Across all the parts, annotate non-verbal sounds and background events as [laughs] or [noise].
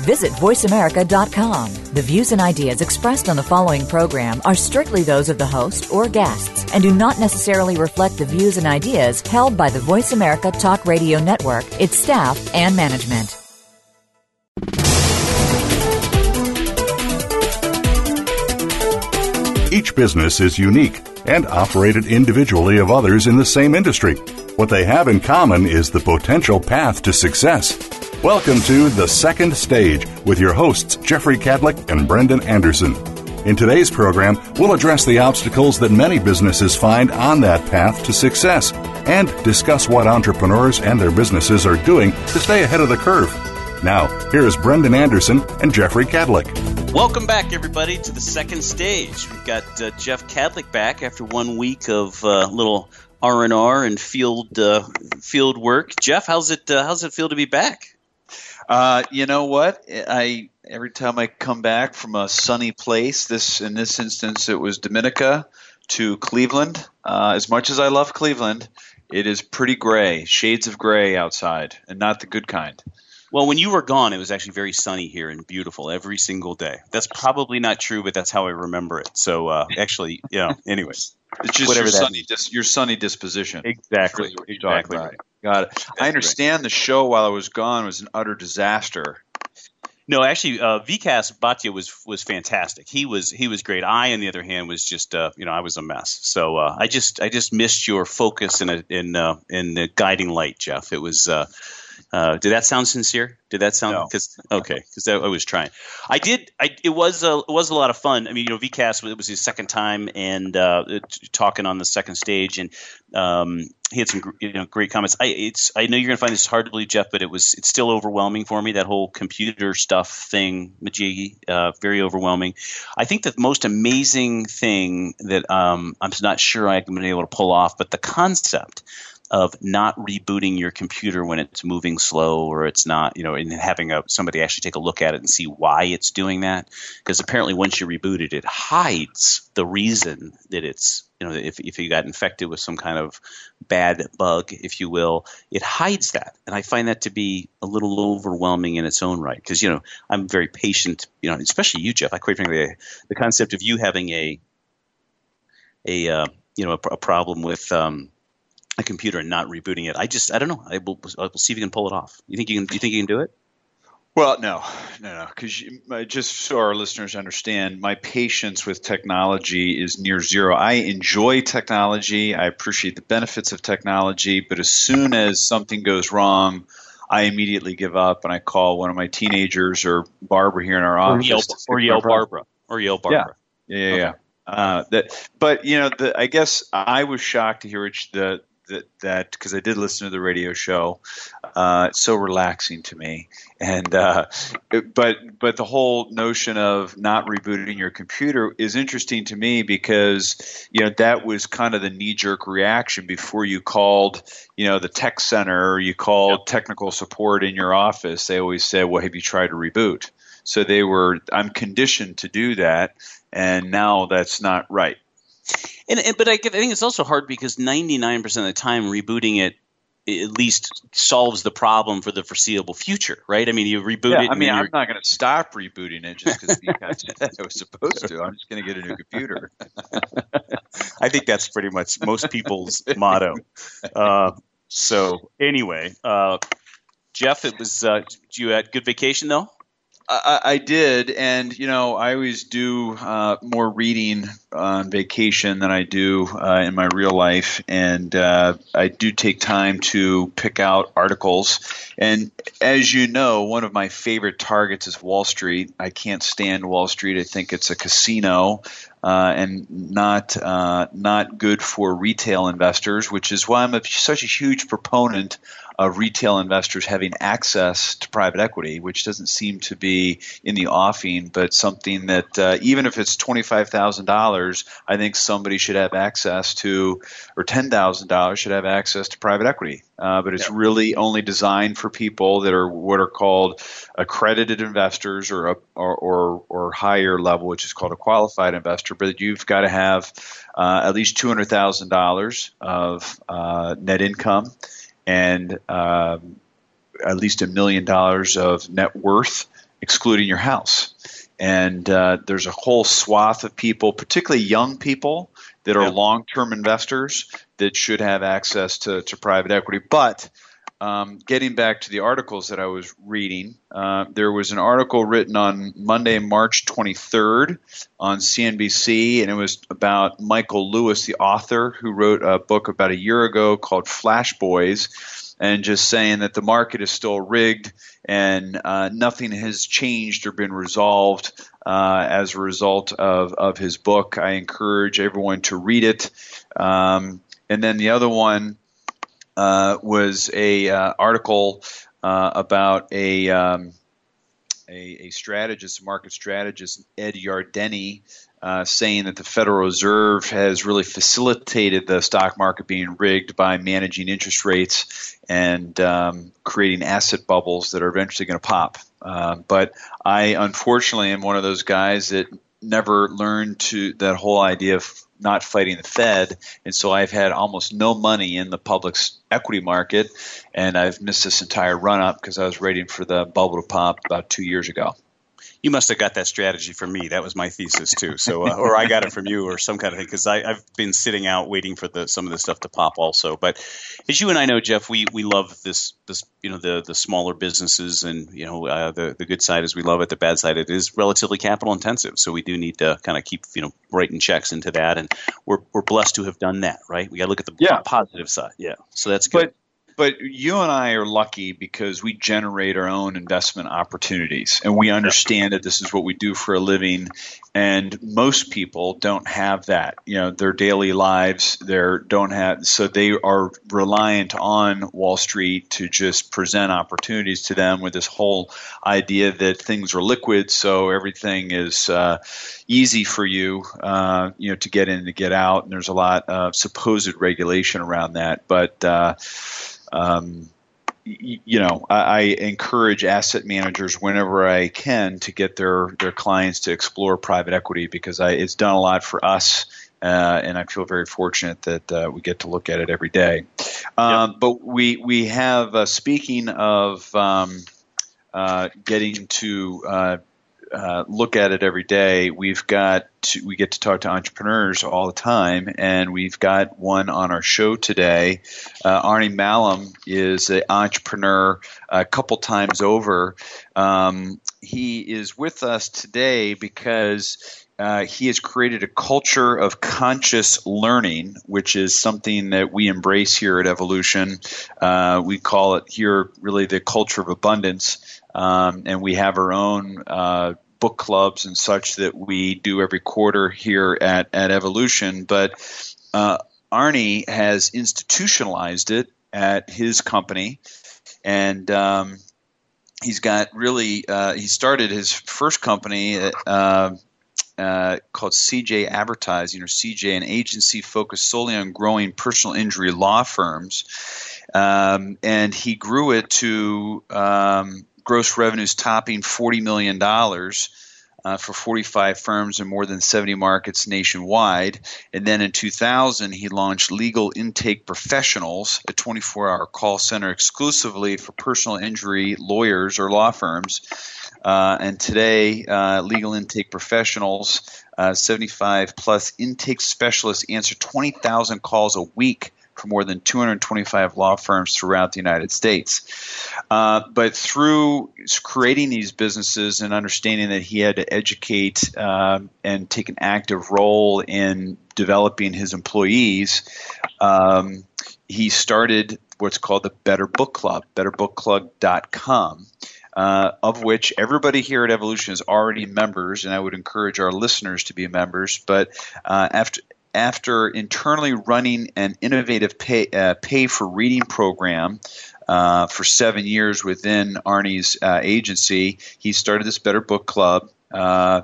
Visit VoiceAmerica.com. The views and ideas expressed on the following program are strictly those of the host or guests and do not necessarily reflect the views and ideas held by the Voice America Talk Radio Network, its staff, and management. Each business is unique and operated individually of others in the same industry. What they have in common is the potential path to success. Welcome to The Second Stage with your hosts, Jeffrey Cadlick and Brendan Anderson. In today's program, we'll address the obstacles that many businesses find on that path to success and discuss what entrepreneurs and their businesses are doing to stay ahead of the curve. Now, here's Brendan Anderson and Jeffrey Cadlick. Welcome back, everybody, to the second stage. We've got uh, Jeff Cadlick back after one week of uh, little R and R and field uh, field work. Jeff, how's it uh, how's it feel to be back? Uh, you know what? I every time I come back from a sunny place, this in this instance it was Dominica to Cleveland. Uh, as much as I love Cleveland, it is pretty gray, shades of gray outside, and not the good kind. Well, when you were gone, it was actually very sunny here and beautiful every single day. That's probably not true, but that's how I remember it. So, uh, actually, you [laughs] know, anyways. It's just your sunny, dis- your sunny disposition. Exactly. Really exactly. Got it. That's I understand the show while I was gone was an utter disaster. No, actually, uh, Vikas Bhatia was was fantastic. He was he was great. I, on the other hand, was just uh, you know I was a mess. So uh, I just I just missed your focus in a, in uh, in the guiding light, Jeff. It was uh, did that sound sincere? Did that sound because no. okay? Because I, I, was trying. I did. I it was a it was a lot of fun. I mean, you know, Vikas it was his second time and uh, talking on the second stage, and um, he had some you know great comments. I it's I know you're gonna find this hard to believe, Jeff, but it was it's still overwhelming for me. That whole computer stuff thing, Majigi, uh, very overwhelming. I think the most amazing thing that um, I'm not sure I've been able to pull off, but the concept of not rebooting your computer when it's moving slow or it's not, you know, and having a, somebody actually take a look at it and see why it's doing that. Because apparently, once you reboot it, it hides the reason that it's, you know, if, if you got infected with some kind of bad bug, if you will, it hides that. And I find that to be a little overwhelming in its own right. Because, you know, I'm very patient, you know, especially you, Jeff. I quite frankly, the concept of you having a, a, uh, you know, a, a problem with, um, a computer and not rebooting it. I just I don't know. I will, I will see if you can pull it off. You think you can? You think you can do it? Well, no, no, no. Because just so our listeners understand, my patience with technology is near zero. I enjoy technology. I appreciate the benefits of technology, but as soon as something goes wrong, I immediately give up and I call one of my teenagers or Barbara here in our office, or yell, or yell Barbara, or yell Barbara. Yeah, yeah, yeah. Okay. yeah. Uh, that, but you know, the, I guess I was shocked to hear the that that because I did listen to the radio show. Uh, it's so relaxing to me, and uh, but but the whole notion of not rebooting your computer is interesting to me because you know that was kind of the knee jerk reaction before you called you know the tech center or you called yep. technical support in your office. They always said, "Well, have you tried to reboot?" So they were. I'm conditioned to do that, and now that's not right. And, and but I, I think it's also hard because ninety nine percent of the time rebooting it at least solves the problem for the foreseeable future, right? I mean, you reboot yeah, it. I mean, I'm not going to stop rebooting it just because I was supposed to. I'm just going to get a new computer. [laughs] I think that's pretty much most people's motto. Uh, so anyway, uh, Jeff, it was. Uh, you had good vacation though. I, I, did, and you know, I always do uh, more reading on vacation than I do uh, in my real life, and uh, I do take time to pick out articles. And as you know, one of my favorite targets is Wall Street. I can't stand Wall Street. I think it's a casino. Uh, and not uh, not good for retail investors, which is why I'm a, such a huge proponent of retail investors having access to private equity, which doesn't seem to be in the offing, but something that uh, even if it's $25,000, I think somebody should have access to, or $10,000 should have access to private equity. Uh, but it's really only designed for people that are what are called accredited investors or, a, or, or, or higher level, which is called a qualified investor. But you've got to have uh, at least two hundred thousand dollars of uh, net income and um, at least a million dollars of net worth, excluding your house. And uh, there's a whole swath of people, particularly young people, that are yep. long-term investors that should have access to, to private equity. But um, getting back to the articles that I was reading, uh, there was an article written on Monday, March 23rd on CNBC, and it was about Michael Lewis, the author, who wrote a book about a year ago called Flash Boys, and just saying that the market is still rigged and uh, nothing has changed or been resolved uh, as a result of, of his book. I encourage everyone to read it. Um, and then the other one uh, was a uh, article uh, about a, um, a, a strategist, market strategist, Ed Yardeni, uh, saying that the Federal Reserve has really facilitated the stock market being rigged by managing interest rates and um, creating asset bubbles that are eventually going to pop. Uh, but I unfortunately am one of those guys that never learned to that whole idea of not fighting the Fed, and so I've had almost no money in the public equity market, and I've missed this entire run up because I was waiting for the bubble to pop about two years ago you must have got that strategy from me. That was my thesis too. So, uh, or I got it from you, or some kind of thing, because I've been sitting out waiting for the some of the stuff to pop also. But as you and I know, Jeff, we we love this this you know the the smaller businesses, and you know uh, the the good side is we love it. The bad side it is relatively capital intensive, so we do need to kind of keep you know writing checks into that, and we're we're blessed to have done that, right? We got to look at the yeah. positive side, yeah. So that's good. But but you and I are lucky because we generate our own investment opportunities and we understand that this is what we do for a living. And most people don't have that. You know, their daily lives, they don't have, so they are reliant on Wall Street to just present opportunities to them with this whole idea that things are liquid, so everything is uh, easy for you, uh, you know, to get in and to get out. And there's a lot of supposed regulation around that, but. Uh, um, you know, I, I, encourage asset managers whenever I can to get their their clients to explore private equity because I, it's done a lot for us, uh, and I feel very fortunate that uh, we get to look at it every day. Um, yep. But we we have uh, speaking of um, uh, getting to uh, look at it every day. We've got to, we get to talk to entrepreneurs all the time, and we've got one on our show today. Uh, Arnie Malham is an entrepreneur a couple times over. Um, he is with us today because uh, he has created a culture of conscious learning, which is something that we embrace here at Evolution. Uh, we call it here really the culture of abundance. Um, and we have our own uh, book clubs and such that we do every quarter here at, at Evolution. But uh, Arnie has institutionalized it at his company. And um, he's got really, uh, he started his first company. Uh, uh, called CJ Advertising or CJ, an agency focused solely on growing personal injury law firms. Um, and he grew it to um, gross revenues topping $40 million. Uh, for 45 firms in more than 70 markets nationwide. And then in 2000, he launched Legal Intake Professionals, a 24 hour call center exclusively for personal injury lawyers or law firms. Uh, and today, uh, Legal Intake Professionals, uh, 75 plus intake specialists answer 20,000 calls a week for more than 225 law firms throughout the United States. Uh, but through creating these businesses and understanding that he had to educate uh, and take an active role in developing his employees, um, he started what's called the Better Book Club, betterbookclub.com. Uh, of which everybody here at Evolution is already members, and I would encourage our listeners to be members. But uh, after after internally running an innovative pay, uh, pay for reading program uh, for seven years within Arnie's uh, agency. He started this Better Book Club. Uh,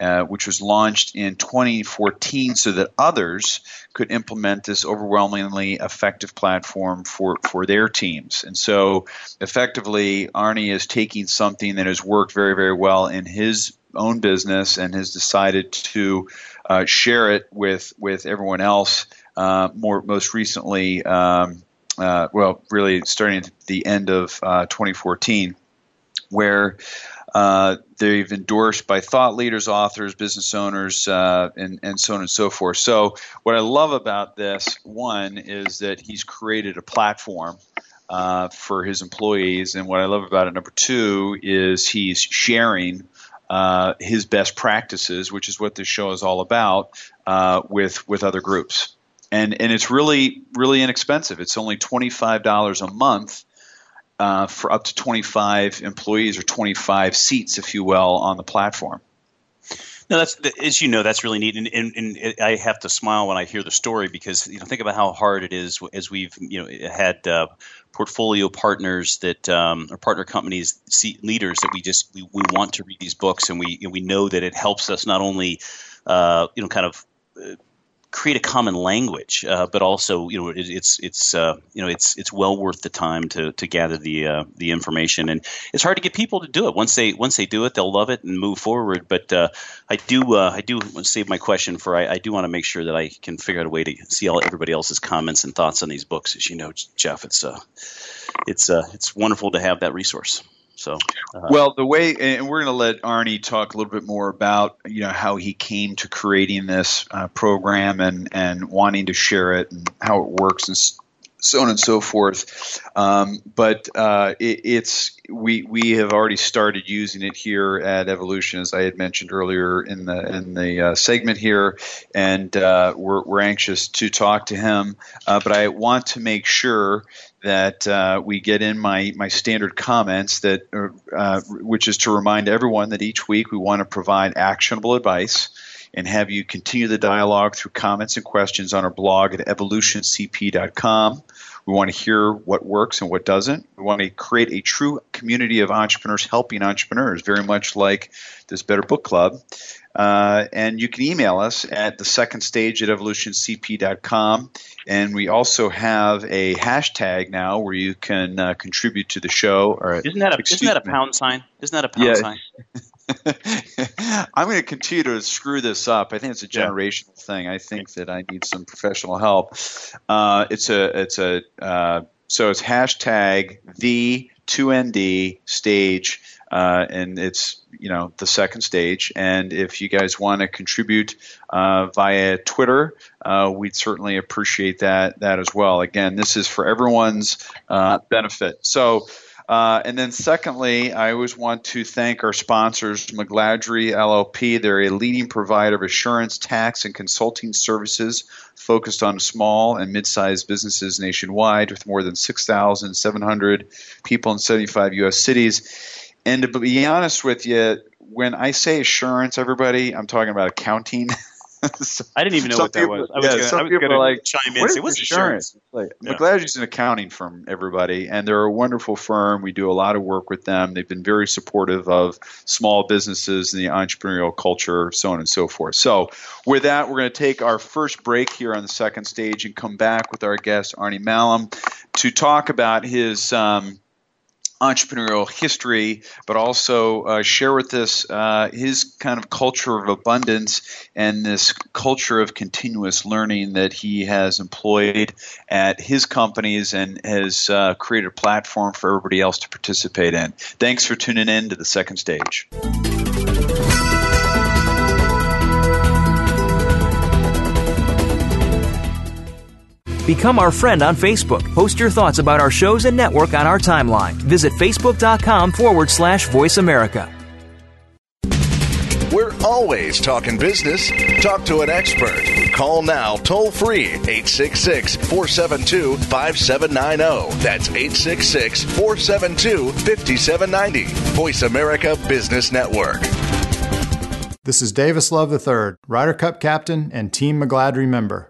uh, which was launched in 2014 so that others could implement this overwhelmingly effective platform for, for their teams. And so effectively, Arnie is taking something that has worked very, very well in his own business and has decided to uh, share it with, with everyone else. Uh, more most recently, um, uh, well, really starting at the end of uh, 2014, where uh, they've endorsed by thought leaders, authors, business owners, uh, and, and so on and so forth. So, what I love about this, one, is that he's created a platform uh, for his employees. And what I love about it, number two, is he's sharing uh, his best practices, which is what this show is all about, uh, with, with other groups. And, and it's really, really inexpensive. It's only $25 a month uh, for up to 25 employees or 25 seats, if you will, on the platform. No, that's as you know, that's really neat, and, and, and, I have to smile when I hear the story because you know think about how hard it is as we've you know had uh, portfolio partners that um, or partner companies, see, leaders that we just we, we want to read these books, and we you know, we know that it helps us not only uh, you know kind of uh, create a common language, uh, but also you know it, it's it's uh, you know it's it's well worth the time to to gather the uh, the information, and it's hard to get people to do it. Once they once they do it, they'll love it and move forward. But uh, I do uh, I do save my question for I, I do want to make sure that I can figure out a way to see all everybody else's comments and thoughts on these books. As you know, Jeff, it's uh, it's it's wonderful to have that resource. So, uh, well, the way, and we're going to let Arnie talk a little bit more about you know how he came to creating this uh, program and and wanting to share it and how it works and so on and so forth. Um, but uh, it, it's we we have already started using it here at Evolution, as I had mentioned earlier in the in the uh, segment here, and uh, we're we're anxious to talk to him. Uh, but I want to make sure that uh, we get in my, my standard comments that uh, which is to remind everyone that each week we want to provide actionable advice and have you continue the dialogue through comments and questions on our blog at evolutioncp.com. We want to hear what works and what doesn't. We want to create a true community of entrepreneurs helping entrepreneurs, very much like this Better Book Club. Uh, and you can email us at the second stage at evolutioncp.com. And we also have a hashtag now where you can uh, contribute to the show. Or, isn't that a, isn't that a pound sign? Isn't that a pound yeah. sign? [laughs] I'm going to continue to screw this up. I think it's a generational yeah. thing. I think that I need some professional help. Uh, it's a it's a uh, so it's hashtag the 2nd stage uh, and it's you know the second stage. And if you guys want to contribute uh, via Twitter, uh, we'd certainly appreciate that that as well. Again, this is for everyone's uh, benefit. So. Uh, and then, secondly, I always want to thank our sponsors, McGladrey LLP. They're a leading provider of assurance, tax, and consulting services focused on small and mid-sized businesses nationwide, with more than 6,700 people in 75 U.S. cities. And to be honest with you, when I say assurance, everybody, I'm talking about accounting. [laughs] so, I didn't even know what people, that was. I was yeah, gonna, some people are like chime in. What say, What's assurance? Like, yeah. McGladrey's an accounting firm, everybody, and they're a wonderful firm. We do a lot of work with them. They've been very supportive of small businesses and the entrepreneurial culture, so on and so forth. So, with that, we're going to take our first break here on the second stage and come back with our guest Arnie Malham to talk about his. Um, entrepreneurial history, but also uh, share with us uh, his kind of culture of abundance and this culture of continuous learning that he has employed at his companies and has uh, created a platform for everybody else to participate in. Thanks for tuning in to the second stage. Become our friend on Facebook. Post your thoughts about our shows and network on our timeline. Visit facebook.com forward slash voice America. We're always talking business. Talk to an expert. Call now toll free 866 472 5790. That's 866 472 5790. Voice America Business Network. This is Davis Love III, Ryder Cup captain and Team McGladrey member.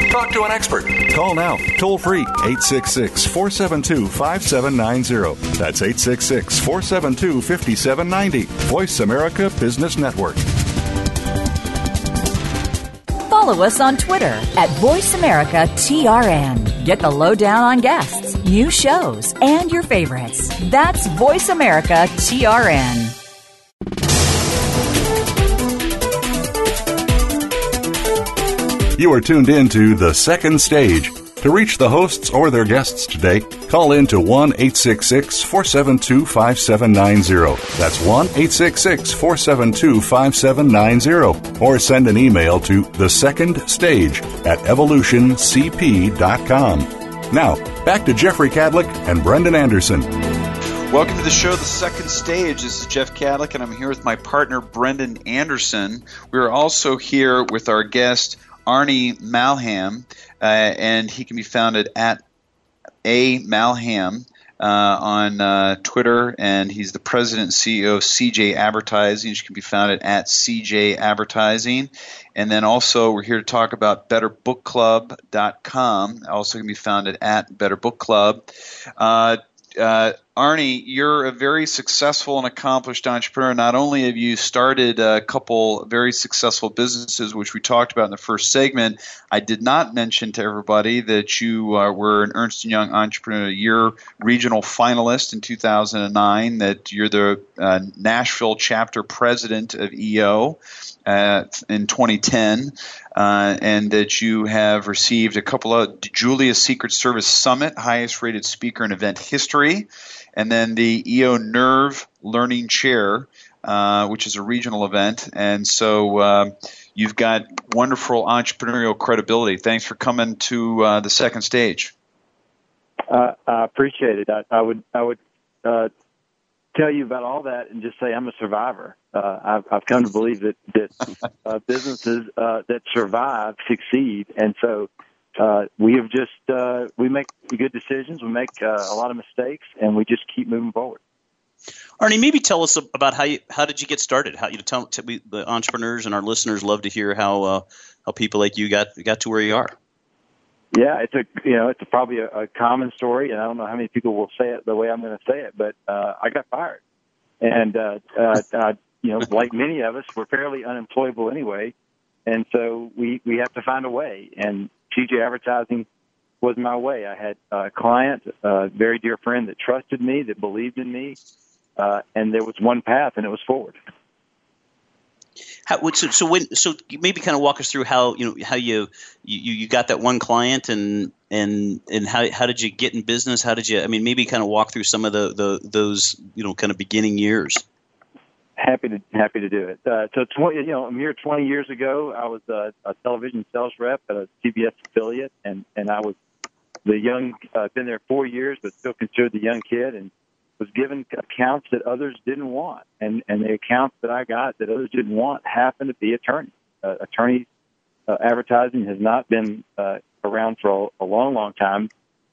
Talk to an expert. Call now, toll free, 866 472 5790. That's 866 472 5790. Voice America Business Network. Follow us on Twitter at VoiceAmericaTRN. Get the lowdown on guests, new shows, and your favorites. That's VoiceAmericaTRN. You are tuned in to The Second Stage. To reach the hosts or their guests today, call in to 1 866 472 5790. That's 1 866 472 5790. Or send an email to The Second Stage at evolutioncp.com. Now, back to Jeffrey Cadlick and Brendan Anderson. Welcome to the show, The Second Stage. This is Jeff Cadlick, and I'm here with my partner, Brendan Anderson. We're also here with our guest, Arnie Malham, uh, and he can be found at A Malham uh, on uh, Twitter, and he's the president and CEO of CJ Advertising, which can be found at CJ Advertising. And then also, we're here to talk about BetterBookClub.com, also can be found at Better Book Club. Uh, uh, Arnie, you're a very successful and accomplished entrepreneur. Not only have you started a couple very successful businesses, which we talked about in the first segment, I did not mention to everybody that you uh, were an Ernst & Young Entrepreneur Year regional finalist in 2009, that you're the uh, Nashville chapter president of EO uh, in 2010, uh, and that you have received a couple of Julia's Secret Service Summit, highest rated speaker in event history, and then the EO Nerve Learning Chair, uh, which is a regional event. And so uh, you've got wonderful entrepreneurial credibility. Thanks for coming to uh, the second stage. Uh, I appreciate it. I, I would I would tell you about all that and just say I'm a survivor. Uh, I've, I've come to believe that that uh, businesses uh, that survive succeed, and so uh, we have just uh, we make good decisions, we make uh, a lot of mistakes, and we just keep moving forward. Arnie, maybe tell us about how you how did you get started? How you know, tell, tell we, the entrepreneurs and our listeners love to hear how uh, how people like you got got to where you are. Yeah, it's a you know it's a, probably a, a common story, and I don't know how many people will say it the way I'm going to say it, but uh, I got fired, and uh, uh, uh, you know, [laughs] like many of us, we're fairly unemployable anyway, and so we we have to find a way. And CJ Advertising was my way. I had a client, a very dear friend that trusted me, that believed in me, uh, and there was one path, and it was forward. How, so, so when so maybe kind of walk us through how you know how you you, you got that one client and and and how how did you get in business? How did you? I mean, maybe kind of walk through some of the, the those you know kind of beginning years. Happy to happy to do it. Uh, so twenty, you know, a mere twenty years ago, I was a, a television sales rep at a CBS affiliate, and and I was the young. Uh, been there four years, but still considered the young kid, and was given accounts that others didn't want, and and the accounts that I got that others didn't want happened to be attorneys. Uh, attorneys uh, advertising has not been uh, around for a, a long, long time,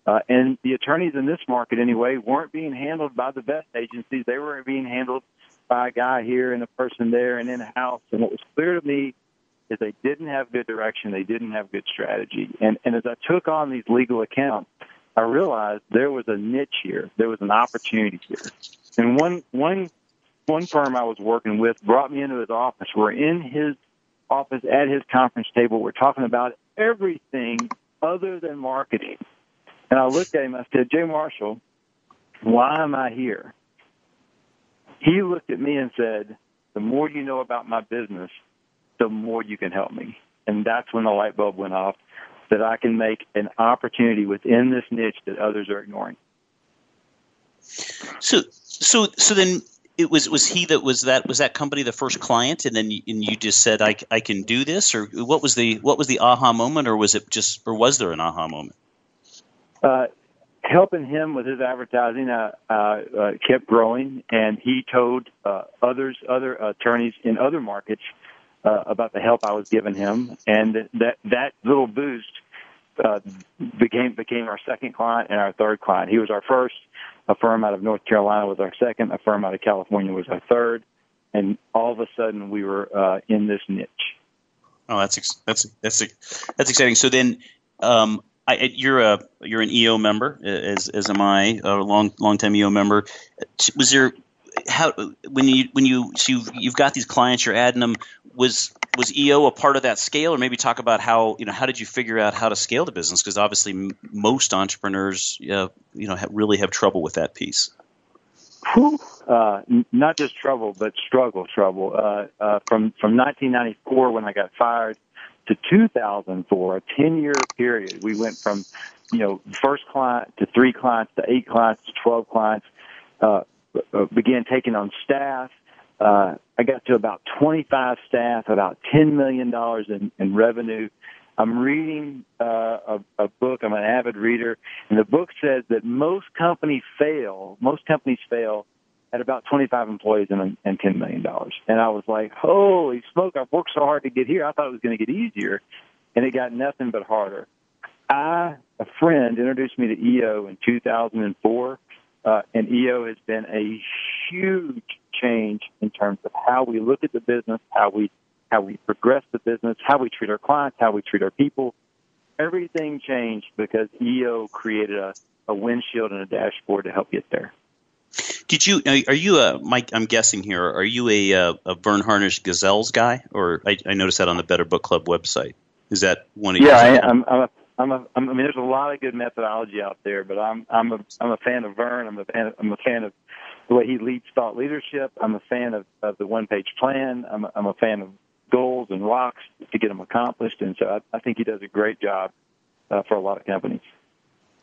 uh, and the attorneys in this market anyway weren't being handled by the best agencies. They were being handled by a guy here and a person there and in house. And what was clear to me is they didn't have good direction. They didn't have good strategy. And and as I took on these legal accounts I realized there was a niche here. There was an opportunity here. And one one one firm I was working with brought me into his office. We're in his office at his conference table. We're talking about everything other than marketing. And I looked at him. I said, Jay Marshall, why am I here? He looked at me and said, the more you know about my business, the more you can help me. And that's when the light bulb went off that I can make an opportunity within this niche that others are ignoring. So, so, so then it was was he that was that was that company the first client, and then you, and you just said I, I can do this, or what was the what was the aha moment, or was it just or was there an aha moment? Uh, helping him with his advertising uh, uh, uh, kept growing, and he told uh, others, other attorneys in other markets uh, about the help I was giving him, and that that little boost uh, became became our second client and our third client. He was our first. A firm out of North Carolina was our second. A firm out of California was our third, and all of a sudden we were uh, in this niche. Oh, that's that's that's that's exciting. So then, um, I, you're a you're an EO member, as as am I, a long long time EO member. Was there how when you when you so you've, you've got these clients, you're adding them. Was was EO a part of that scale, or maybe talk about how you know how did you figure out how to scale the business? Because obviously, m- most entrepreneurs, uh, you know, really have trouble with that piece. Uh, not just trouble, but struggle, trouble. Uh, uh, from from 1994 when I got fired to 2004, a 10 year period, we went from you know first client to three clients to eight clients to 12 clients. Uh, uh, began taking on staff. Uh, I got to about 25 staff, about $10 million in, in revenue. I'm reading uh, a, a book. I'm an avid reader, and the book says that most companies fail. Most companies fail at about 25 employees and, and $10 million. And I was like, holy smoke! I've worked so hard to get here. I thought it was going to get easier, and it got nothing but harder. I, a friend, introduced me to EO in 2004, uh, and EO has been a huge change in terms of how we look at the business, how we how we progress the business, how we treat our clients, how we treat our people. Everything changed because EO created a, a windshield and a dashboard to help get there. Did you? Are you a Mike? I'm guessing here. Are you a a, Verne Harnish Gazelles guy, or I, I noticed that on the Better Book Club website? Is that one of yeah, your? Yeah, I'm, I'm a I'm a, I mean, there's a lot of good methodology out there, but I'm I'm a I'm a fan of Verne. I'm a fan. Of, I'm a fan of the way he leads thought leadership. I'm a fan of, of the one page plan. I'm a, I'm a fan of goals and rocks to get them accomplished, and so I, I think he does a great job uh, for a lot of companies.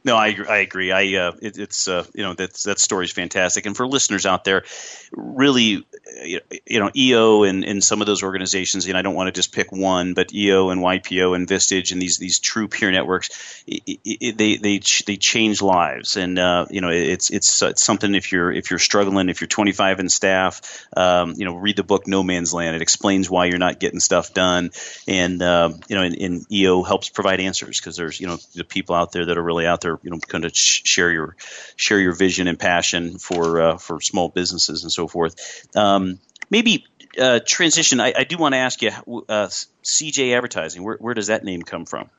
No, I I agree. I uh, it, it's uh, you know that that story is fantastic, and for listeners out there, really, you know, EO and, and some of those organizations, and I don't want to just pick one, but EO and YPO and Vistage and these these true peer networks, it, it, they they they change lives, and uh, you know, it's, it's it's something if you're if you're struggling, if you're 25 in staff, um, you know, read the book No Man's Land. It explains why you're not getting stuff done, and uh, you know, and, and EO helps provide answers because there's you know the people out there that are really out there you know kind of share your share your vision and passion for uh, for small businesses and so forth. Um, maybe uh, transition. I, I, do want to ask you, uh, CJ Advertising. Where, where does that name come from?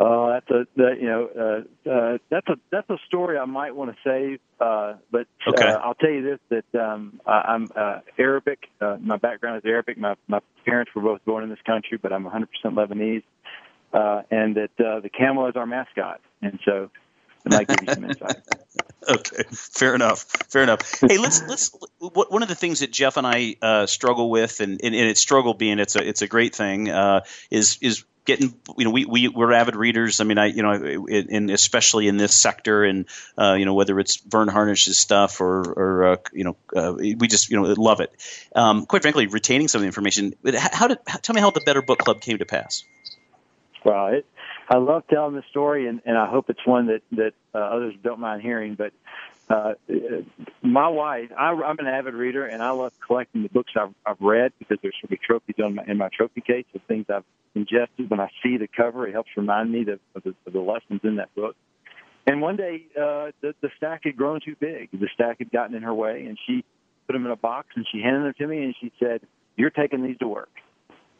Oh, that's a that, you know uh, uh, that's a that's a story I might want to save. Uh, but okay. uh, I'll tell you this: that um, I, I'm uh, Arabic. Uh, my background is Arabic. My my parents were both born in this country, but I'm 100% Lebanese. Uh, and that uh, the camel is our mascot, and so it might give you some insight. [laughs] okay, fair enough. Fair enough. Hey, let's let's. One of the things that Jeff and I uh, struggle with, and, and, and it's struggle being it's a it's a great thing, uh, is is getting you know we, we we're avid readers i mean i you know and especially in this sector and uh, you know whether it's vern harnish's stuff or or uh, you know uh, we just you know love it um, quite frankly retaining some of the information how did how, tell me how the better book club came to pass well, it, I love telling the story, and, and I hope it's one that that uh, others don't mind hearing. But uh, my wife, I, I'm an avid reader, and I love collecting the books I've, I've read because there's sort of trophies on my, in my trophy case of things I've ingested. When I see the cover, it helps remind me of, of, the, of the lessons in that book. And one day, uh, the, the stack had grown too big. The stack had gotten in her way, and she put them in a box, and she handed them to me, and she said, "You're taking these to work."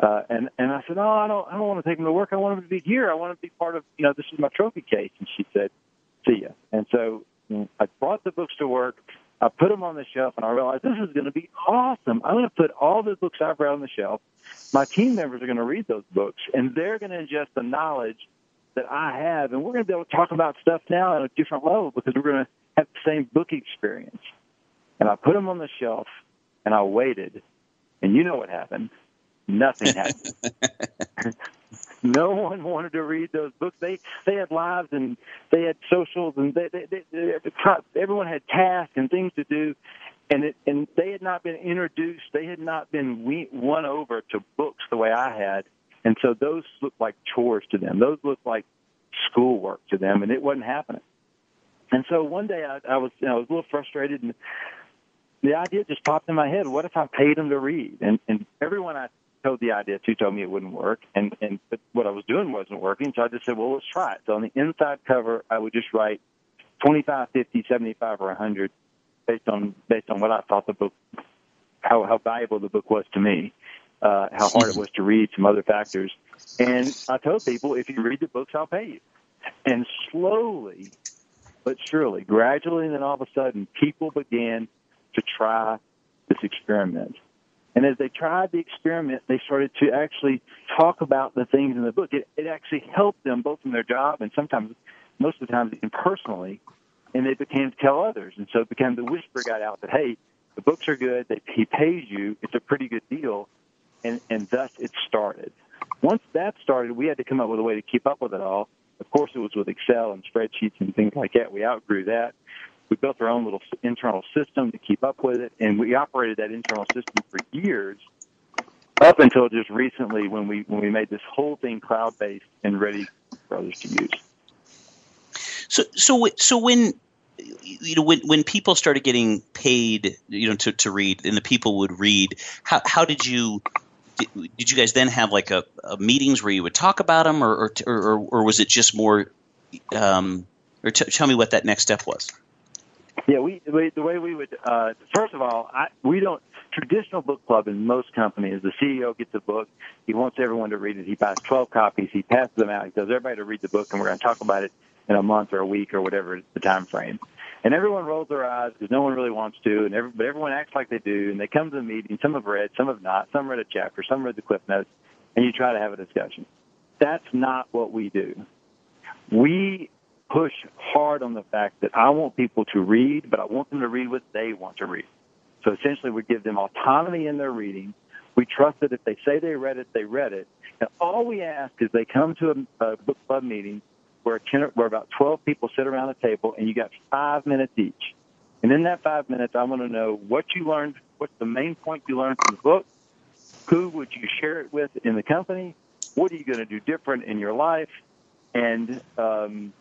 Uh, and and I said, no, I don't, I don't want to take them to work. I want them to be here. I want them to be part of, you know, this is my trophy case. And she said, see ya. And so I brought the books to work. I put them on the shelf, and I realized this is going to be awesome. I'm going to put all the books I've read on the shelf. My team members are going to read those books, and they're going to ingest the knowledge that I have, and we're going to be able to talk about stuff now at a different level because we're going to have the same book experience. And I put them on the shelf, and I waited, and you know what happened nothing [laughs] happened. no one wanted to read those books. They they had lives and they had socials and they, they, they, they everyone had tasks and things to do, and it, and they had not been introduced. They had not been won over to books the way I had, and so those looked like chores to them. Those looked like schoolwork to them, and it wasn't happening. And so one day I, I was you know, I was a little frustrated, and the idea just popped in my head: what if I paid them to read? And and everyone I told the idea to told me it wouldn't work, and and but what I was doing wasn't working. So I just said, well, let's try it. So on the inside cover, I would just write 25, 50, 75, or 100 based on based on what I thought the book, how how valuable the book was to me, uh, how hard it was to read, some other factors. And I told people, if you read the books, I'll pay you. And slowly, but surely, gradually, and then all of a sudden, people began to try this experiment. And as they tried the experiment, they started to actually talk about the things in the book. It, it actually helped them both in their job and sometimes, most of the time, even personally. And they began to tell others. And so it became the whisper got out that, hey, the books are good. That he pays you. It's a pretty good deal. And, and thus it started. Once that started, we had to come up with a way to keep up with it all. Of course, it was with Excel and spreadsheets and things like that. We outgrew that. We built our own little internal system to keep up with it, and we operated that internal system for years, up until just recently when we when we made this whole thing cloud based and ready for others to use. So so so when you know when when people started getting paid you know to, to read and the people would read how how did you did you guys then have like a, a meetings where you would talk about them or or or, or was it just more um, or t- tell me what that next step was yeah, we, we the way we would uh, first of all, I, we don't traditional book club in most companies. The CEO gets a book, he wants everyone to read it. He buys twelve copies, he passes them out. He tells everybody to read the book, and we're going to talk about it in a month or a week or whatever the time frame. And everyone rolls their eyes because no one really wants to, and every, but everyone acts like they do. And they come to the meeting. Some have read, some have not. Some read a chapter, some read the cliff notes, and you try to have a discussion. That's not what we do. We push hard on the fact that I want people to read, but I want them to read what they want to read. So essentially, we give them autonomy in their reading. We trust that if they say they read it, they read it. And all we ask is they come to a, a book club meeting where, 10, where about 12 people sit around a table and you got five minutes each. And in that five minutes, I want to know what you learned, what's the main point you learned from the book, who would you share it with in the company, what are you going to do different in your life, and um,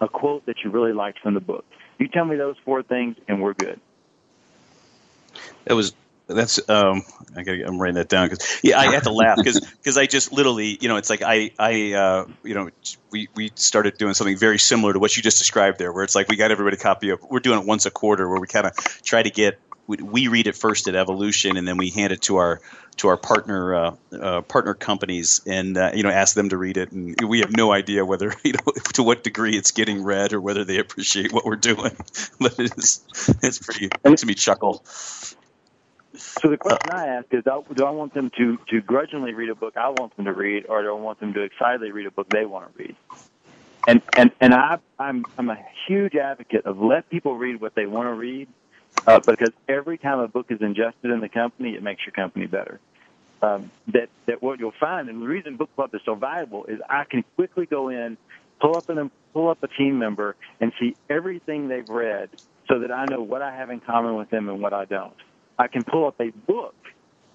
a quote that you really liked from the book. You tell me those four things, and we're good. That was that's um I got I'm writing that down because yeah I have to laugh because because [laughs] I just literally you know it's like I I uh, you know we we started doing something very similar to what you just described there where it's like we got everybody a copy of we're doing it once a quarter where we kind of try to get we, we read it first at Evolution and then we hand it to our to our partner uh, uh, partner companies and uh, you know ask them to read it. And we have no idea whether [laughs] you know to what degree it's getting read or whether they appreciate what we're doing. [laughs] But it is it's pretty it makes me chuckle so the question I ask is, do I want them to, to grudgingly read a book I want them to read, or do I want them to excitedly read a book they want to read? And and and I I'm I'm a huge advocate of let people read what they want to read, uh, because every time a book is ingested in the company, it makes your company better. Um, that that what you'll find, and the reason book club is so valuable is I can quickly go in, pull up an pull up a team member, and see everything they've read, so that I know what I have in common with them and what I don't. I can pull up a book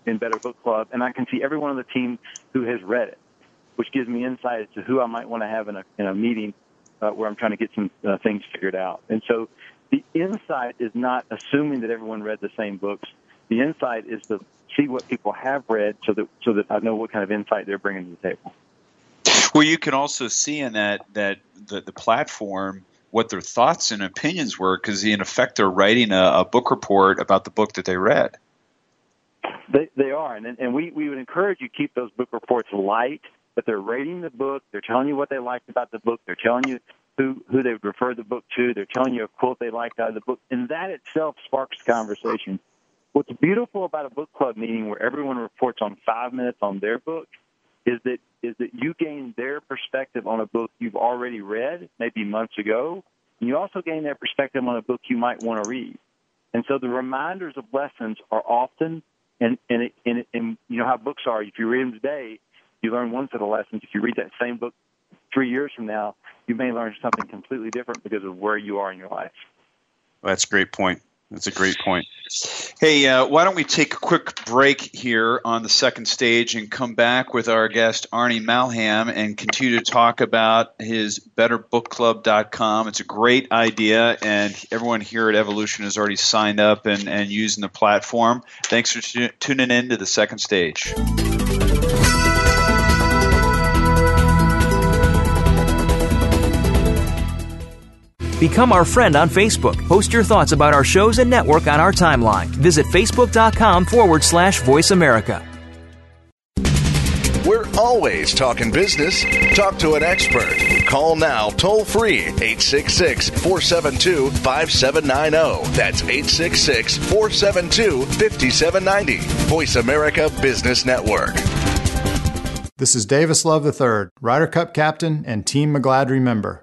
in Better Book Club, and I can see everyone on the team who has read it, which gives me insight as to who I might want to have in a in a meeting uh, where I'm trying to get some uh, things figured out. And so, the insight is not assuming that everyone read the same books. The insight is to see what people have read, so that so that I know what kind of insight they're bringing to the table. Well, you can also see in that that the, the platform what their thoughts and opinions were because in effect they're writing a, a, book report about the book that they read. They, they are, and, and we, we would encourage you to keep those book reports light, but they're rating the book, they're telling you what they liked about the book, they're telling you who, who they would refer the book to, they're telling you a quote they liked out of the book, and that itself sparks conversation. What's beautiful about a book club meeting where everyone reports on five minutes on their book is that is that you gain their perspective on a book you've already read, maybe months ago, and you also gain their perspective on a book you might want to read. And so the reminders of lessons are often, and and, it, and, it, and you know how books are. If you read them today, you learn one set of lessons. If you read that same book three years from now, you may learn something completely different because of where you are in your life. Well, that's a great point. That's a great point. Hey, uh, why don't we take a quick break here on the second stage and come back with our guest Arnie Malham and continue to talk about his BetterBookClub.com. It's a great idea, and everyone here at Evolution has already signed up and, and using the platform. Thanks for t- tuning in to the second stage. Become our friend on Facebook. Post your thoughts about our shows and network on our timeline. Visit facebook.com forward slash voice America. We're always talking business. Talk to an expert. Call now toll free 866 472 5790. That's 866 472 5790. Voice America Business Network. This is Davis Love III, Ryder Cup captain and Team McGladrey member.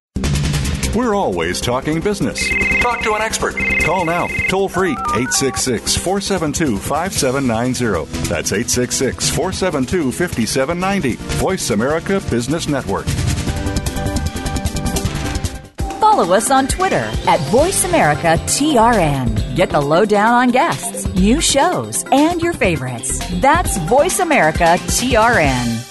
We're always talking business. Talk to an expert. Call now, toll free, 866 472 5790. That's 866 472 5790. Voice America Business Network. Follow us on Twitter at VoiceAmericaTRN. Get the lowdown on guests, new shows, and your favorites. That's VoiceAmericaTRN.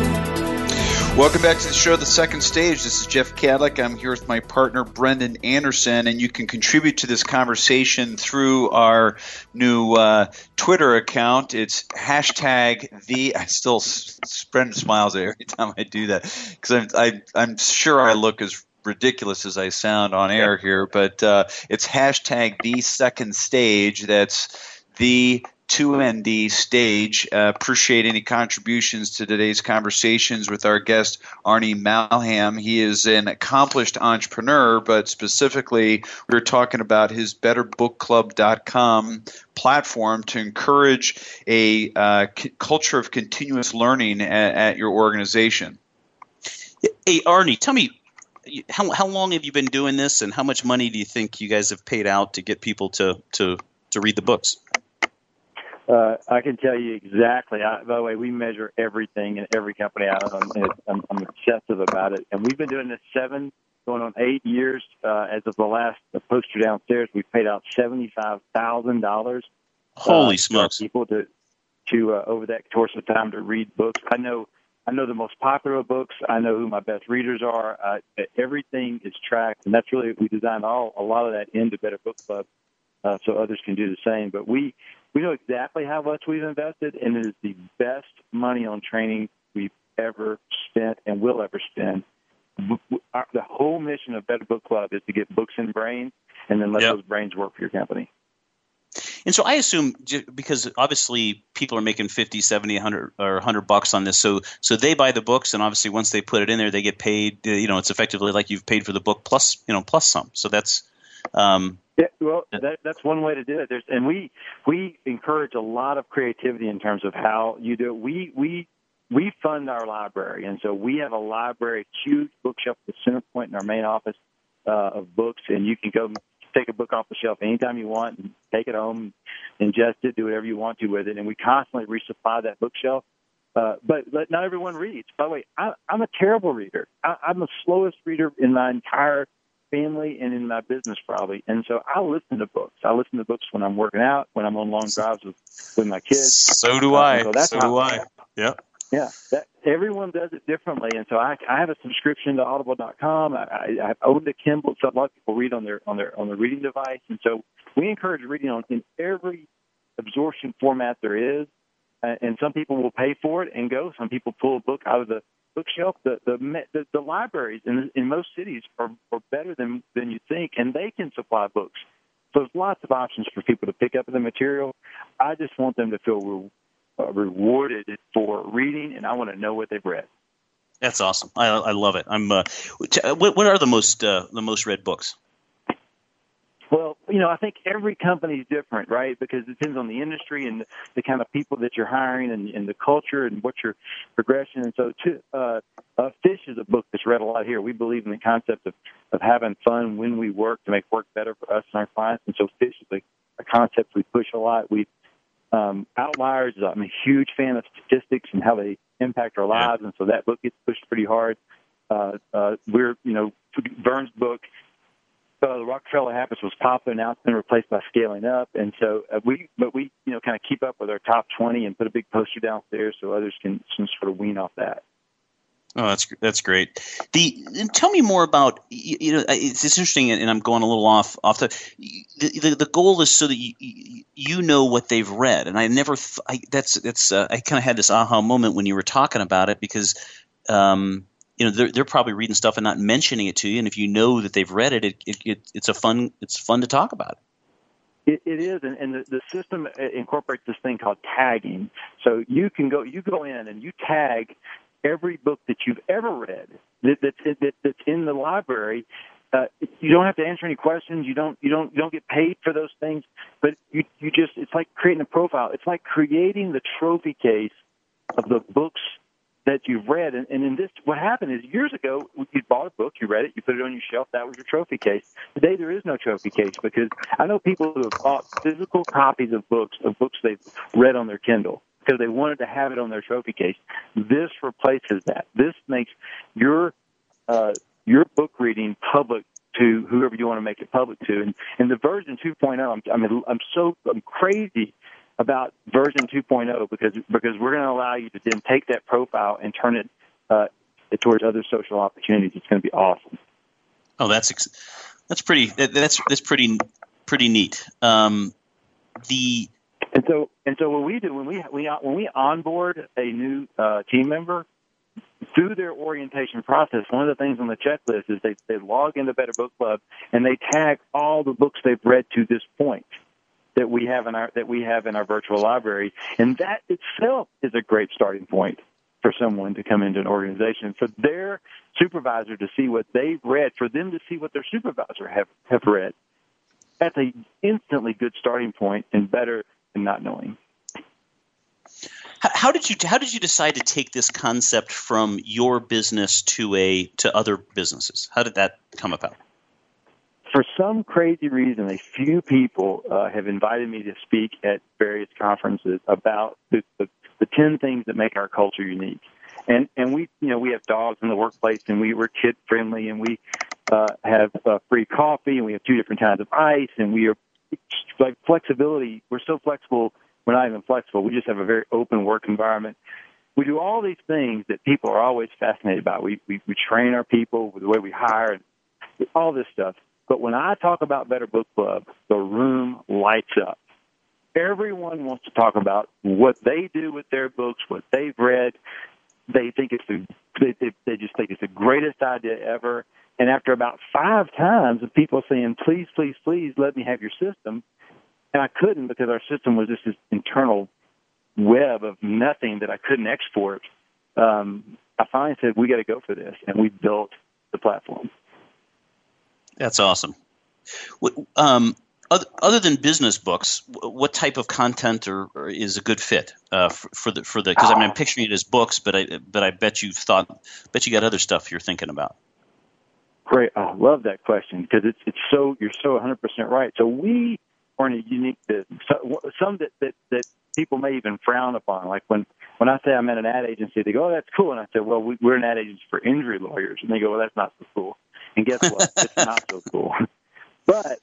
Welcome back to the show, The Second Stage. This is Jeff Cadlick. I'm here with my partner, Brendan Anderson, and you can contribute to this conversation through our new uh, Twitter account. It's hashtag the. I still, Brendan smiles every time I do that because I'm, I, I'm sure I look as ridiculous as I sound on air here, but uh, it's hashtag the second stage. That's the 2ND stage. Uh, appreciate any contributions to today's conversations with our guest, Arnie Malham. He is an accomplished entrepreneur, but specifically, we are talking about his BetterBookClub.com platform to encourage a uh, c- culture of continuous learning at, at your organization. Hey, Arnie, tell me, how, how long have you been doing this, and how much money do you think you guys have paid out to get people to, to, to read the books? Uh, I can tell you exactly. I, by the way, we measure everything in every company I own. I'm, I'm obsessive about it, and we've been doing this seven, going on eight years. Uh, as of the last poster downstairs, we've paid out seventy-five thousand dollars. Holy uh, smokes! People to to uh, over that course of time to read books. I know. I know the most popular books. I know who my best readers are. Uh, everything is tracked, and that's really we designed all a lot of that into Better Book Club, uh, so others can do the same. But we we know exactly how much we've invested, and it is the best money on training we've ever spent and will ever spend. The whole mission of Better Book Club is to get books in brains and then let yep. those brains work for your company. And so I assume because obviously people are making 50, 70, 100 or 100 bucks on this. So so they buy the books and obviously once they put it in there they get paid, you know, it's effectively like you've paid for the book plus, you know, plus some. So that's um, yeah, well, that, that's one way to do it. There's, and we we encourage a lot of creativity in terms of how you do it. We we we fund our library, and so we have a library, huge bookshelf, at the center point in our main office uh, of books, and you can go take a book off the shelf anytime you want and take it home, ingest it, do whatever you want to with it, and we constantly resupply that bookshelf. Uh, but, but not everyone reads. By the way, I, I'm a terrible reader. I, I'm the slowest reader in my entire family and in my business probably. And so I listen to books. I listen to books when I'm working out, when I'm on long drives with, with my kids. So do I. So, that's so do I. Yeah. Yeah. That, everyone does it differently. And so I, I have a subscription to audible.com. I, I, I've owned a Kindle. So a lot of people read on their, on their, on their reading device. And so we encourage reading on in every absorption format there is. Uh, and some people will pay for it and go. Some people pull a book out of the bookshelf. The the the, the libraries in in most cities are, are better than than you think, and they can supply books. So there's lots of options for people to pick up the material. I just want them to feel re- uh, rewarded for reading, and I want to know what they've read. That's awesome. I, I love it. I'm. Uh, what, what are the most uh, the most read books? Well, you know, I think every company is different, right? Because it depends on the industry and the kind of people that you're hiring and, and the culture and what your progression. And so, to, uh, uh, Fish is a book that's read a lot here. We believe in the concept of, of having fun when we work to make work better for us and our clients. And so, Fish is a, a concept we push a lot. We um, Outliers. I'm a huge fan of statistics and how they impact our lives, and so that book gets pushed pretty hard. Uh, uh, we're, you know, Verne's book uh, the Rockefeller Habits was popular. Now it's been replaced by Scaling Up, and so uh, we, but we, you know, kind of keep up with our top 20 and put a big poster downstairs so others can, can sort of wean off that. Oh, that's that's great. The tell me more about you know it's, it's interesting, and I'm going a little off off the the, the goal is so that you, you know what they've read, and I never th- I, that's that's uh, I kind of had this aha moment when you were talking about it because um, you know they're, they're probably reading stuff and not mentioning it to you and if you know that they've read it, it, it, it it's a fun it's fun to talk about it, it is, and, and the, the system incorporates this thing called tagging. So you can go, you go in and you tag every book that you've ever read that, that's, that, that's in the library. Uh, you don't have to answer any questions. You don't, you don't, you don't get paid for those things. But you, you just, it's like creating a profile. It's like creating the trophy case of the books that you've read. And, and in this, what happened is years ago, you bought a book, you read it, you put it on your shelf, that was your trophy case. Today, there is no trophy case because I know people who have bought physical copies of books, of books they've read on their Kindle because they wanted to have it on their trophy case. This replaces that. This makes your, uh, your book reading public to whoever you want to make it public to. And, and the version 2.0, I'm, I'm, I'm so, I'm crazy about version 2.0 because because we're going to allow you to then take that profile and turn it uh, towards other social opportunities. It's going to be awesome. Oh, that's that's pretty that's that's pretty pretty neat. Um, the and so and so what we do when we we when we onboard a new uh, team member through their orientation process, one of the things on the checklist is they they log into Better Book Club and they tag all the books they've read to this point that we have in our that we have in our virtual library, and that itself is a great starting point for someone to come into an organization for their supervisor to see what they've read, for them to see what their supervisor have have read. That's a instantly good starting point, and better than not knowing. How did you how did you decide to take this concept from your business to a to other businesses? How did that come about? For some crazy reason, a few people uh, have invited me to speak at various conferences about the, the, the 10 things that make our culture unique. And, and we, you know, we have dogs in the workplace and we were kid friendly and we, uh, have uh, free coffee and we have two different kinds of ice and we are like flexibility. We're so flexible. We're not even flexible. We just have a very open work environment. We do all these things that people are always fascinated about. We, we, we train our people with the way we hire all this stuff. But when I talk about Better Book Club, the room lights up. Everyone wants to talk about what they do with their books, what they've read. They think it's the they, they, they just think it's the greatest idea ever. And after about five times of people saying, "Please, please, please, let me have your system," and I couldn't because our system was just this internal web of nothing that I couldn't export. Um, I finally said, "We got to go for this," and we built the platform. That's awesome. Um, other, than business books, what type of content or, or is a good fit uh, for, for, the for the? Because I mean, I'm picturing it as books, but I but I bet you've thought, bet you got other stuff you're thinking about. Great, I love that question because it's it's so you're so 100 percent right. So we are in a unique business. Some that, that that people may even frown upon. Like when when I say I'm at an ad agency, they go, "Oh, that's cool," and I say, "Well, we, we're an ad agency for injury lawyers," and they go, "Well, that's not so cool." And guess what? [laughs] it's not so cool. But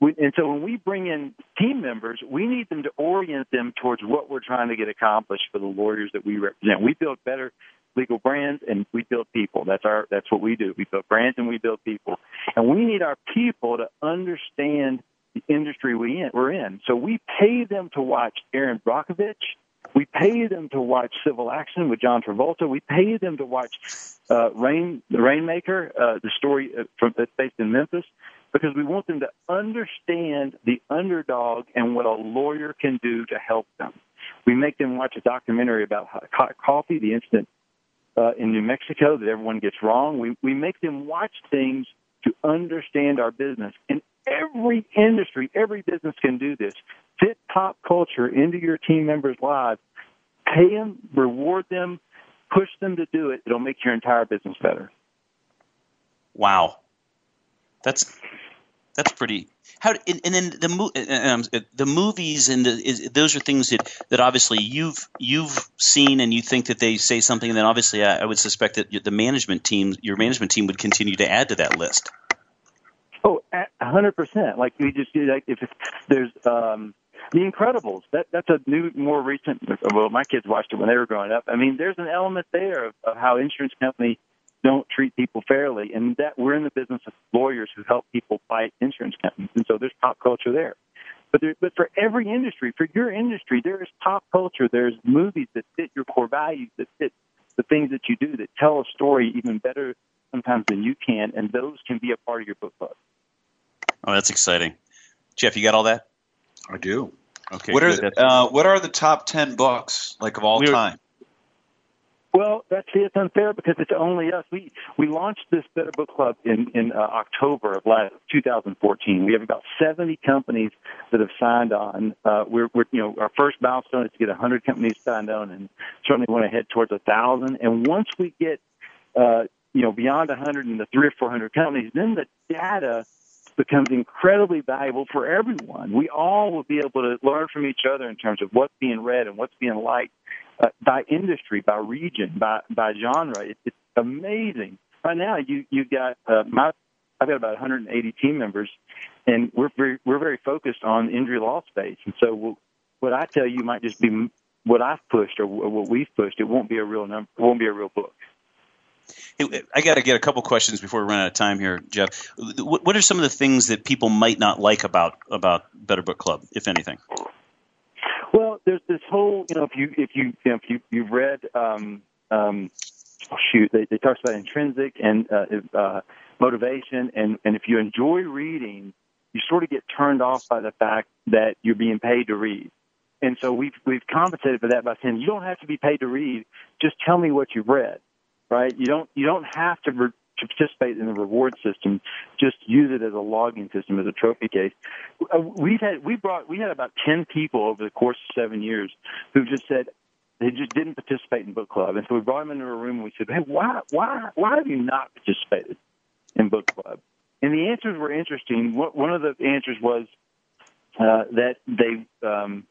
we, and so when we bring in team members, we need them to orient them towards what we're trying to get accomplished for the lawyers that we represent. We build better legal brands and we build people. That's our that's what we do. We build brands and we build people. And we need our people to understand the industry we in, we're in. So we pay them to watch Erin Brockovich. We pay them to watch Civil Action with John Travolta. We pay them to watch uh, Rain, the Rainmaker, uh, the story uh, from, that's based in Memphis, because we want them to understand the underdog and what a lawyer can do to help them. We make them watch a documentary about hot coffee, the incident uh, in New Mexico that everyone gets wrong. We we make them watch things to understand our business. And every industry, every business can do this. Fit pop culture into your team members' lives. Pay them, reward them, push them to do it. It'll make your entire business better. Wow, that's that's pretty. How and, and then the um, the movies and the, is, those are things that, that obviously you've you've seen and you think that they say something. And then obviously I, I would suspect that the management team, your management team, would continue to add to that list. Oh, a hundred percent. Like we just like if there's um, the Incredibles. That that's a new, more recent. Well, my kids watched it when they were growing up. I mean, there's an element there of, of how insurance companies don't treat people fairly, and that we're in the business of lawyers who help people fight insurance companies, and so there's pop culture there. But there, but for every industry, for your industry, there is pop culture. There's movies that fit your core values, that fit the things that you do, that tell a story even better sometimes than you can, and those can be a part of your book club. Oh, that's exciting, Jeff. You got all that? I do. Okay. What are uh, what are the top ten books like of all time? Well, that's it's unfair because it's only us. We we launched this Better Book Club in in uh, October of last 2014. We have about 70 companies that have signed on. Uh, we're, we're you know our first milestone is to get 100 companies signed on, and certainly want to head towards a thousand. And once we get uh, you know beyond 100 and the three or 400 companies, then the data becomes incredibly valuable for everyone. We all will be able to learn from each other in terms of what's being read and what's being liked uh, by industry, by region, by by genre. It, it's amazing. Right now, you you got uh, my I've got about 180 team members, and we're very we're very focused on injury law space. And so, we'll, what I tell you might just be what I've pushed or what we've pushed. It won't be a real number. It won't be a real book. I got to get a couple questions before we run out of time here, Jeff. What are some of the things that people might not like about about Better Book Club, if anything? Well, there's this whole, you know, if you if you, you know, if you you've read, um, um, oh shoot, they, they talks about intrinsic and uh, uh, motivation, and and if you enjoy reading, you sort of get turned off by the fact that you're being paid to read. And so we've we've compensated for that by saying you don't have to be paid to read. Just tell me what you've read right? You don't you don't have to, re- to participate in the reward system. Just use it as a logging system, as a trophy case. Uh, we've had we brought we had about ten people over the course of seven years who just said they just didn't participate in book club, and so we brought them into a room and we said, "Hey, why why why have you not participated in book club?" And the answers were interesting. One of the answers was uh, that they um,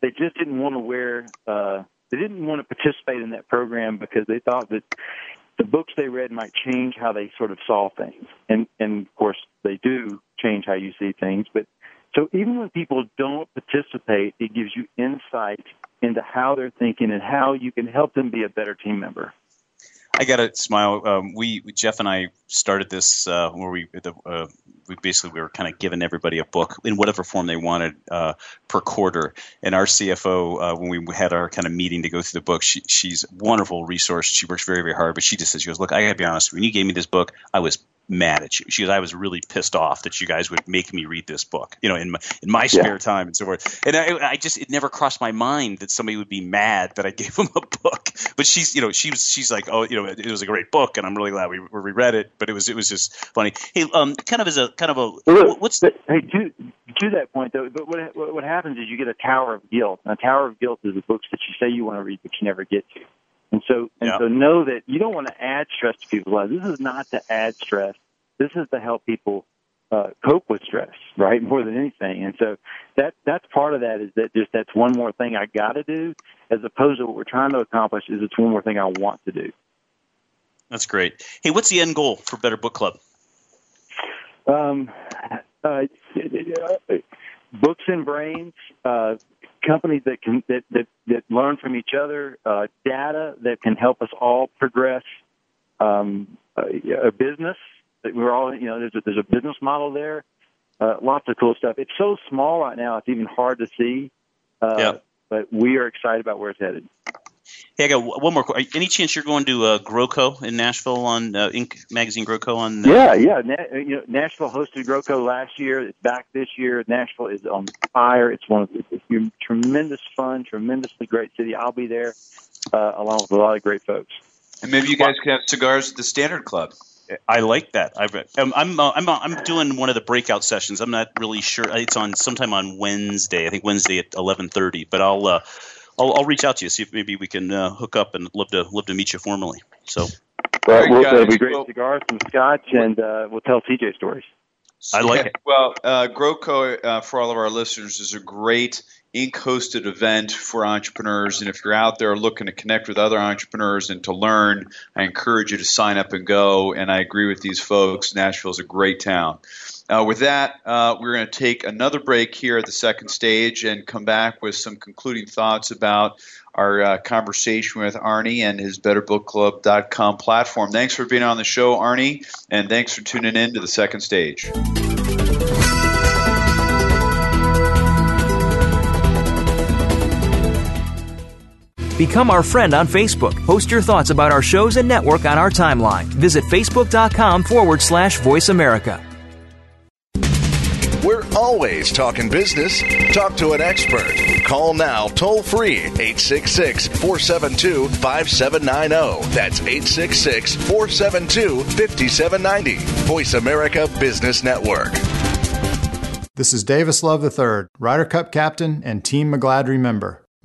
they just didn't want to wear. Uh, they didn't want to participate in that program because they thought that the books they read might change how they sort of saw things. And and of course they do change how you see things, but so even when people don't participate, it gives you insight into how they're thinking and how you can help them be a better team member. I got to smile. Um, we Jeff and I started this uh, where we the, uh, we basically we were kind of giving everybody a book in whatever form they wanted uh, per quarter. And our CFO, uh, when we had our kind of meeting to go through the book, she, she's a wonderful resource. She works very very hard, but she just says, "She goes, look, I got to be honest. When you gave me this book, I was mad at you. She goes, I was really pissed off that you guys would make me read this book, you know, in my, in my spare yeah. time and so forth. And I, I, just, it never crossed my mind that somebody would be mad that I [laughs] gave them a book. But she's, you know, she was, she's like, oh, you know, it, was a great book and I'm really glad we, we read it. But it was, it was just funny. Hey, um, kind of as a, kind of a, what's the, hey, to, to that point though, but what, what happens is you get a tower of guilt. And a tower of guilt is the books that you say you want to read, but you never get to. And so, and yeah. so know that you don't want to add stress to people's lives. This is not to add stress this is to help people uh, cope with stress, right? More than anything. And so that that's part of that is that just that's one more thing I got to do, as opposed to what we're trying to accomplish is it's one more thing I want to do. That's great. Hey, what's the end goal for Better Book Club? Um, uh, books and brains, uh, companies that can that, that that learn from each other, uh, data that can help us all progress, um, a, a business That we're all, you know, there's a, there's a business model there. Uh, lots of cool stuff. It's so small right now; it's even hard to see. Uh, yeah. but we are excited about where it's headed. Hey, I got one more. Any chance you're going to uh, GrowCo in Nashville on uh, Inc. Magazine GrowCo on? Uh... Yeah, yeah. Na- you know, Nashville hosted GrowCo last year. It's back this year. Nashville is on fire. It's one of the it's tremendous fun, tremendously great city. I'll be there uh, along with a lot of great folks. And maybe you guys can have cigars at the Standard Club. I like that. I've, I'm I'm uh, I'm, uh, I'm doing one of the breakout sessions. I'm not really sure. It's on sometime on Wednesday. I think Wednesday at 11:30. But I'll uh, I'll, I'll reach out to you see if maybe we can uh, hook up and love to love to meet you formally. So. Well, we'll it'll be great well, cigars, some scotch, and uh, we'll tell CJ stories. I like it. Well, uh, GrowCo, uh, for all of our listeners, is a great Inc. hosted event for entrepreneurs. And if you're out there looking to connect with other entrepreneurs and to learn, I encourage you to sign up and go. And I agree with these folks. Nashville is a great town. Uh, with that, uh, we're going to take another break here at the second stage and come back with some concluding thoughts about our uh, conversation with Arnie and his BetterBookClub.com platform. Thanks for being on the show, Arnie, and thanks for tuning in to the second stage. Become our friend on Facebook. Post your thoughts about our shows and network on our timeline. Visit facebook.com forward slash voice America. We're always talking business. Talk to an expert. Call now toll free 866 472 5790. That's 866 472 5790. Voice America Business Network. This is Davis Love III, Ryder Cup captain and Team McGladrey member.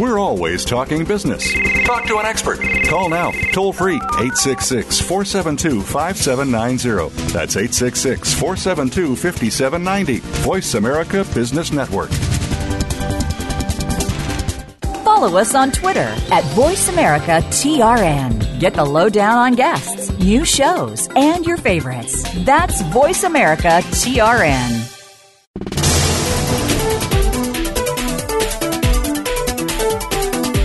We're always talking business. Talk to an expert. Call now, toll free, 866 472 5790. That's 866 472 5790. Voice America Business Network. Follow us on Twitter at VoiceAmericaTRN. Get the lowdown on guests, new shows, and your favorites. That's Voice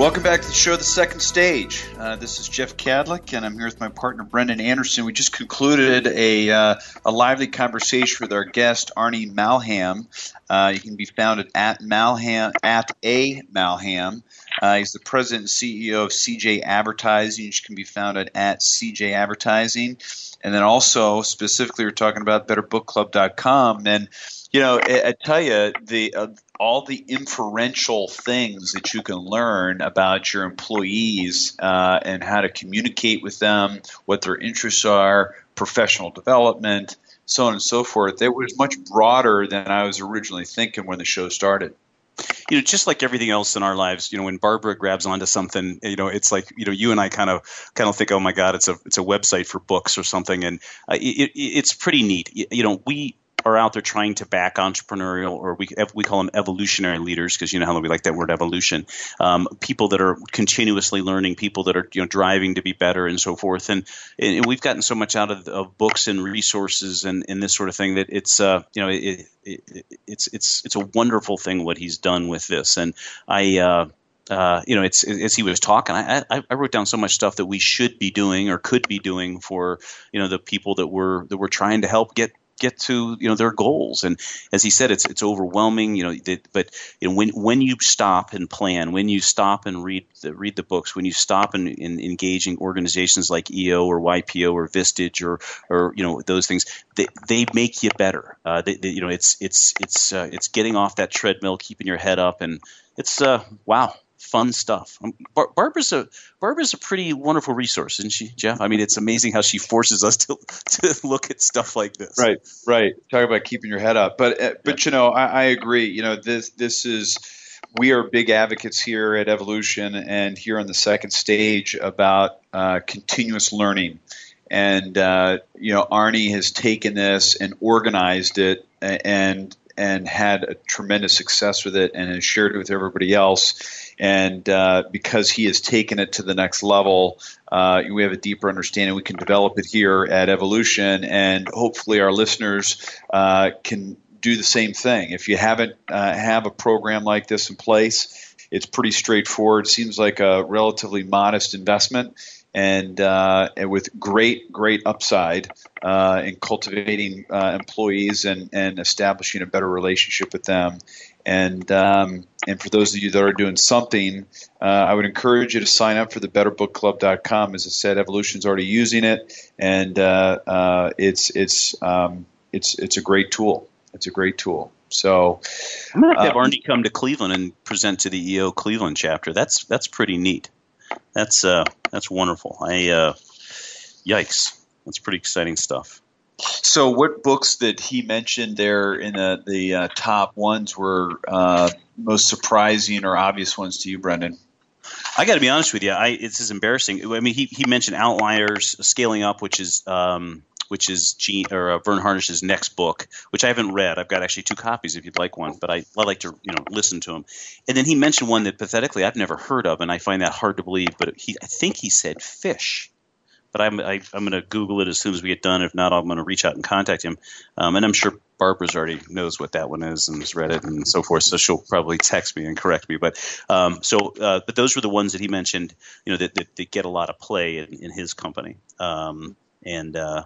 Welcome back to the show, The Second Stage. Uh, this is Jeff Cadlick, and I'm here with my partner Brendan Anderson. We just concluded a, uh, a lively conversation with our guest Arnie Malham. Uh, you can be found at, Malham at a Malham. Uh, he's the president and CEO of CJ Advertising, which can be found at at CJ Advertising. And then also specifically, we're talking about BetterBookClub.com and you know, I, I tell you, the uh, all the inferential things that you can learn about your employees uh, and how to communicate with them, what their interests are, professional development, so on and so forth. It was much broader than I was originally thinking when the show started you know, just like everything else in our lives, you know, when Barbara grabs onto something, you know, it's like, you know, you and I kind of kind of think, oh my God, it's a it's a website for books or something, and uh, it, it's pretty neat. You, you know, we are out there trying to back entrepreneurial, or we we call them evolutionary leaders because you know how we like that word evolution. Um, people that are continuously learning, people that are you know driving to be better, and so forth. And, and we've gotten so much out of, of books and resources and, and this sort of thing that it's uh, you know it, it, it's it's it's a wonderful thing what he's done with this. And I. Uh, uh, you know, it's as he was talking, I, I, I, wrote down so much stuff that we should be doing or could be doing for you know the people that we're that we're trying to help get get to you know their goals. And as he said, it's it's overwhelming. You know, that, but you know, when when you stop and plan, when you stop and read the, read the books, when you stop and, and engaging organizations like EO or YPO or Vistage or or you know those things, they, they make you better. Uh, they, they, you know, it's it's it's uh, it's getting off that treadmill, keeping your head up, and it's uh, wow fun stuff. Um, Bar- Barbara's a Barbara's a pretty wonderful resource, isn't she, Jeff? I mean, it's amazing how she forces us to [laughs] to look at stuff like this. Right, right. Talk about keeping your head up, but uh, but you know, I, I agree. You know, this this is we are big advocates here at Evolution and here on the second stage about uh, continuous learning. And uh, you know, Arnie has taken this and organized it and and had a tremendous success with it and has shared it with everybody else. And uh, because he has taken it to the next level, uh, we have a deeper understanding. We can develop it here at Evolution, and hopefully, our listeners uh, can do the same thing. If you haven't uh, have a program like this in place, it's pretty straightforward. Seems like a relatively modest investment, and, uh, and with great great upside uh, in cultivating uh, employees and, and establishing a better relationship with them. And um, and for those of you that are doing something, uh, I would encourage you to sign up for the BetterBookClub.com. As I said, Evolution's already using it, and uh, uh, it's it's um, it's it's a great tool. It's a great tool. So I'm gonna have uh, Arnie come to Cleveland and present to the EO Cleveland chapter. That's that's pretty neat. That's uh that's wonderful. I uh, yikes, that's pretty exciting stuff. So, what books that he mentioned there in the, the uh, top ones were uh, most surprising or obvious ones to you, Brendan? I got to be honest with you. I, it's is embarrassing. I mean, he, he mentioned Outliers, Scaling Up, which is um, which is Gene or uh, Verne Harnish's next book, which I haven't read. I've got actually two copies if you'd like one, but I, I like to you know listen to him. And then he mentioned one that pathetically I've never heard of, and I find that hard to believe. But he, I think he said Fish but I'm i am going to Google it as soon as we get done. If not, I'm going to reach out and contact him. Um, and I'm sure Barbara's already knows what that one is and has read it and so forth. So she'll probably text me and correct me. But um, so, uh, but those were the ones that he mentioned. You know, that, that, that get a lot of play in, in his company. Um, and uh,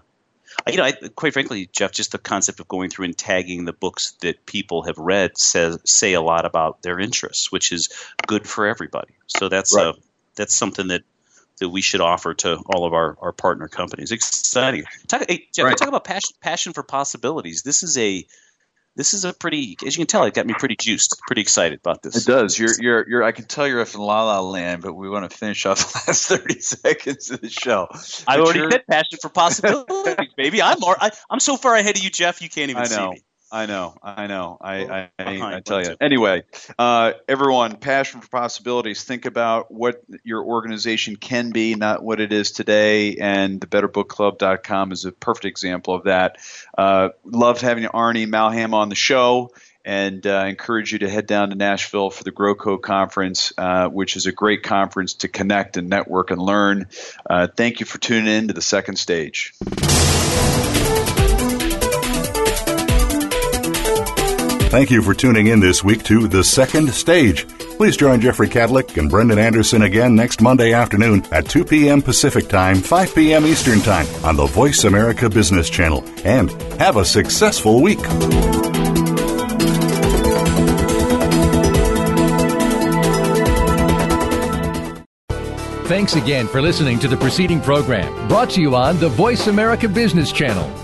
Uh, you know, I, quite frankly, Jeff, just the concept of going through and tagging the books that people have read says say a lot about their interests, which is good for everybody. So that's uh, right. a that's something that that we should offer to all of our, our partner companies. Exciting. Talk, hey, Jeff, right. talk about passion, passion for possibilities. This is a this is a pretty, as you can tell, it got me pretty juiced, pretty excited about this. It does. You're, you're, you're. I can tell you're up in La La Land, but we want to finish off the last [laughs] thirty seconds of the show. I already said passion for possibilities, baby. I'm, I, am so far ahead of you, Jeff. You can't even I know. see me. I know, I know. I, I, I, I tell you. Anyway, uh, everyone, passion for possibilities. Think about what your organization can be, not what it is today. And the BetterBookClub.com is a perfect example of that. Uh, loved having Arnie Malham on the show and uh, encourage you to head down to Nashville for the GrowCo conference, uh, which is a great conference to connect and network and learn. Uh, thank you for tuning in to the second stage. Thank you for tuning in this week to The Second Stage. Please join Jeffrey Cadlick and Brendan Anderson again next Monday afternoon at 2 p.m. Pacific Time, 5 p.m. Eastern Time on the Voice America Business Channel. And have a successful week. Thanks again for listening to the preceding program brought to you on the Voice America Business Channel.